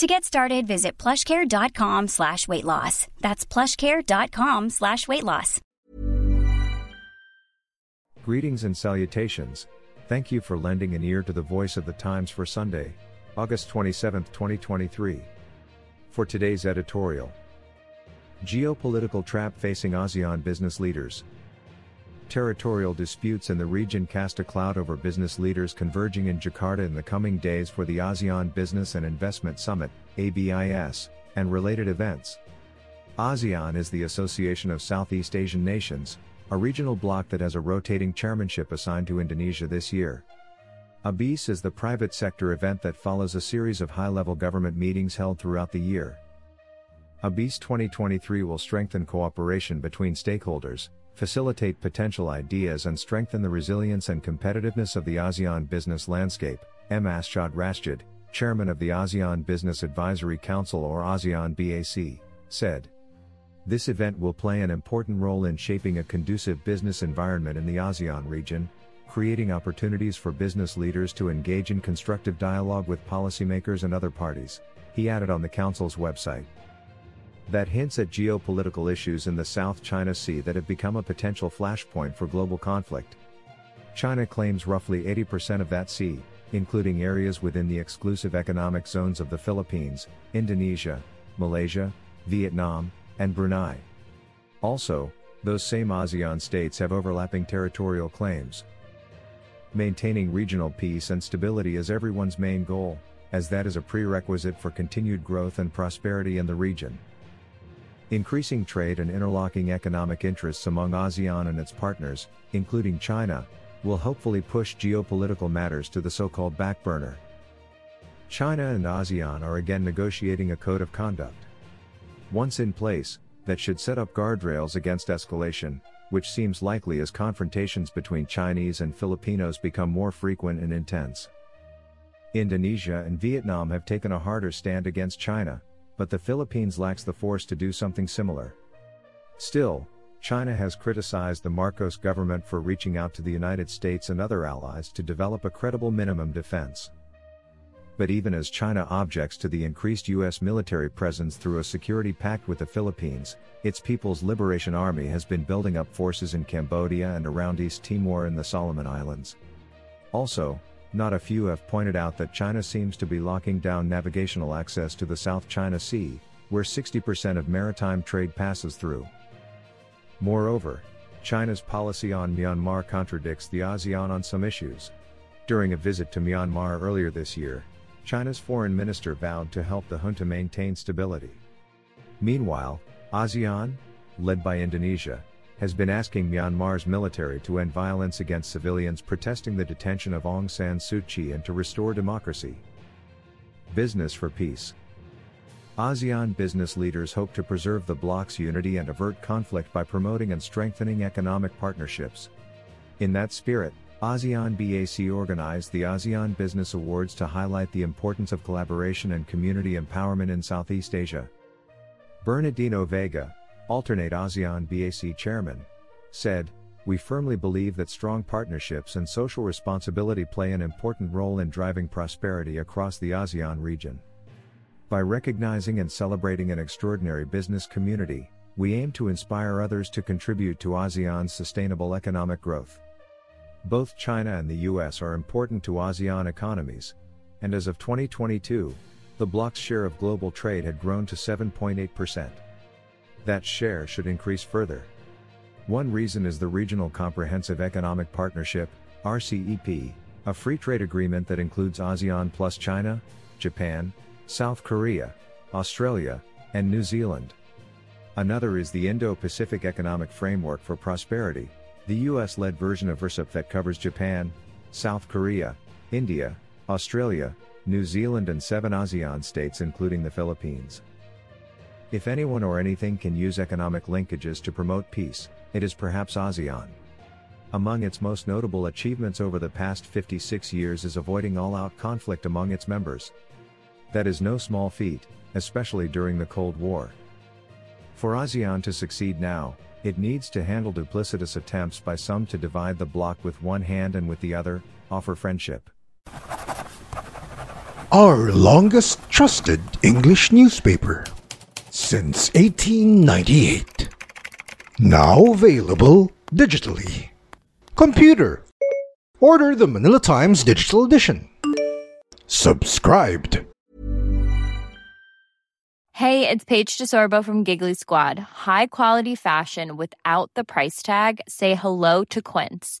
To get started, visit plushcare.com slash weight loss. That's plushcare.com slash weight loss. Greetings and salutations. Thank you for lending an ear to the voice of the Times for Sunday, August 27, 2023. For today's editorial Geopolitical trap facing ASEAN business leaders. Territorial disputes in the region cast a cloud over business leaders converging in Jakarta in the coming days for the ASEAN Business and Investment Summit, ABIS, and related events. ASEAN is the Association of Southeast Asian Nations, a regional bloc that has a rotating chairmanship assigned to Indonesia this year. ABIS is the private sector event that follows a series of high level government meetings held throughout the year. ABIS 2023 will strengthen cooperation between stakeholders, facilitate potential ideas and strengthen the resilience and competitiveness of the ASEAN business landscape, M. Arsjad Rasjid, chairman of the ASEAN Business Advisory Council or ASEAN BAC, said. This event will play an important role in shaping a conducive business environment in the ASEAN region, creating opportunities for business leaders to engage in constructive dialogue with policymakers and other parties, he added on the Council's website that hints at geopolitical issues in the South China Sea that have become a potential flashpoint for global conflict. China claims roughly 80% of that sea, including areas within the exclusive economic zones of the Philippines, Indonesia, Malaysia, Vietnam, and Brunei. Also, those same ASEAN states have overlapping territorial claims. Maintaining regional peace and stability is everyone's main goal, as that is a prerequisite for continued growth and prosperity in the region. Increasing trade and interlocking economic interests among ASEAN and its partners, including China, will hopefully push geopolitical matters to the so-called back burner. China and ASEAN are again negotiating a code of conduct. Once in place, that should set up guardrails against escalation, which seems likely as confrontations between Chinese and Filipinos become more frequent and intense. Indonesia and Vietnam have taken a harder stand against China, but the Philippines lacks the force to do something similar. Still, China has criticized the Marcos government for reaching out to the United States and other allies to develop a credible minimum defense. But even as China objects to the increased U.S. military presence through a security pact with the Philippines, its People's Liberation Army has been building up forces in Cambodia and around East Timor and the Solomon Islands. Also, not a few have pointed out that China seems to be locking down navigational access to the South China Sea, where 60% of maritime trade passes through. Moreover, China's policy on Myanmar contradicts the ASEAN on some issues. During a visit to Myanmar earlier this year, China's foreign minister vowed to help the junta maintain stability. Meanwhile, ASEAN, led by Indonesia, has been asking Myanmar's military to end violence against civilians protesting the detention of Aung San Suu Kyi and to restore democracy. Business for Peace ASEAN business leaders hope to preserve the bloc's unity and avert conflict by promoting and strengthening economic partnerships. In that spirit, ASEAN BAC organized the ASEAN Business Awards to highlight the importance of collaboration and community empowerment in Southeast Asia. Bernardino Vega, alternate ASEAN BAC chairman, said, We firmly believe that strong partnerships and social responsibility play an important role in driving prosperity across the ASEAN region. By recognizing and celebrating an extraordinary business community, we aim to inspire others to contribute to ASEAN's sustainable economic growth. Both China and the US are important to ASEAN economies, and as of 2022, the bloc's share of global trade had grown to 7.8% that share should increase further. One reason is the Regional Comprehensive Economic Partnership, RCEP, a free trade agreement that includes ASEAN plus China, Japan, South Korea, Australia, and New Zealand. Another is the Indo Pacific Economic Framework for Prosperity, the US led version of RCEP that covers Japan, South Korea, India, Australia, New Zealand, and seven ASEAN states, including the Philippines. If anyone or anything can use economic linkages to promote peace, it is perhaps ASEAN. Among its most notable achievements over the past 56 years is avoiding all out conflict among its members. That is no small feat, especially during the Cold War. For ASEAN to succeed now, it needs to handle duplicitous attempts by some to divide the bloc with one hand and with the other, offer friendship. Our longest trusted English newspaper since 1898. Now available digitally. Computer. Order the Manila Times Digital Edition. Subscribed. Hey, it's Paige DeSorbo from Giggly Squad. High quality fashion without the price tag. Say hello to Quince.